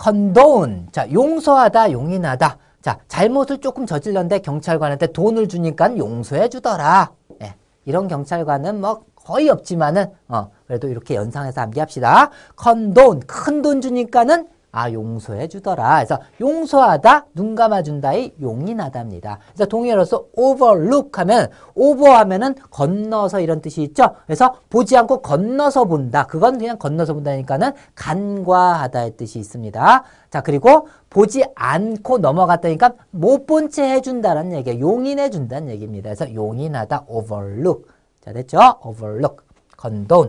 condone. 자, 용서하다, 용인하다. 자, 잘못을 조금 저질렀는데 경찰관한테 돈을 주니까 용서해 주더라. 예, 이런 경찰관은 뭐 거의 없지만은 어, 그래도 이렇게 연상해서 암기합시다. condone 큰 돈 주니까는 아 용서해 주더라. 그래서 용서하다, 눈 감아준다의 용인하다입니다. 그래서 동의어로서 overlook 하면 over하면은 건너서 이런 뜻이 있죠. 그래서 보지 않고 건너서 본다. 그건 그냥 건너서 본다니까는 간과하다의 뜻이 있습니다. 자 그리고 보지 않고 넘어갔다니까 못 본 채 해준다는 얘기예요. 용인해 준다는 얘기입니다. 그래서 용인하다 overlook. 자 됐죠? overlook, condone.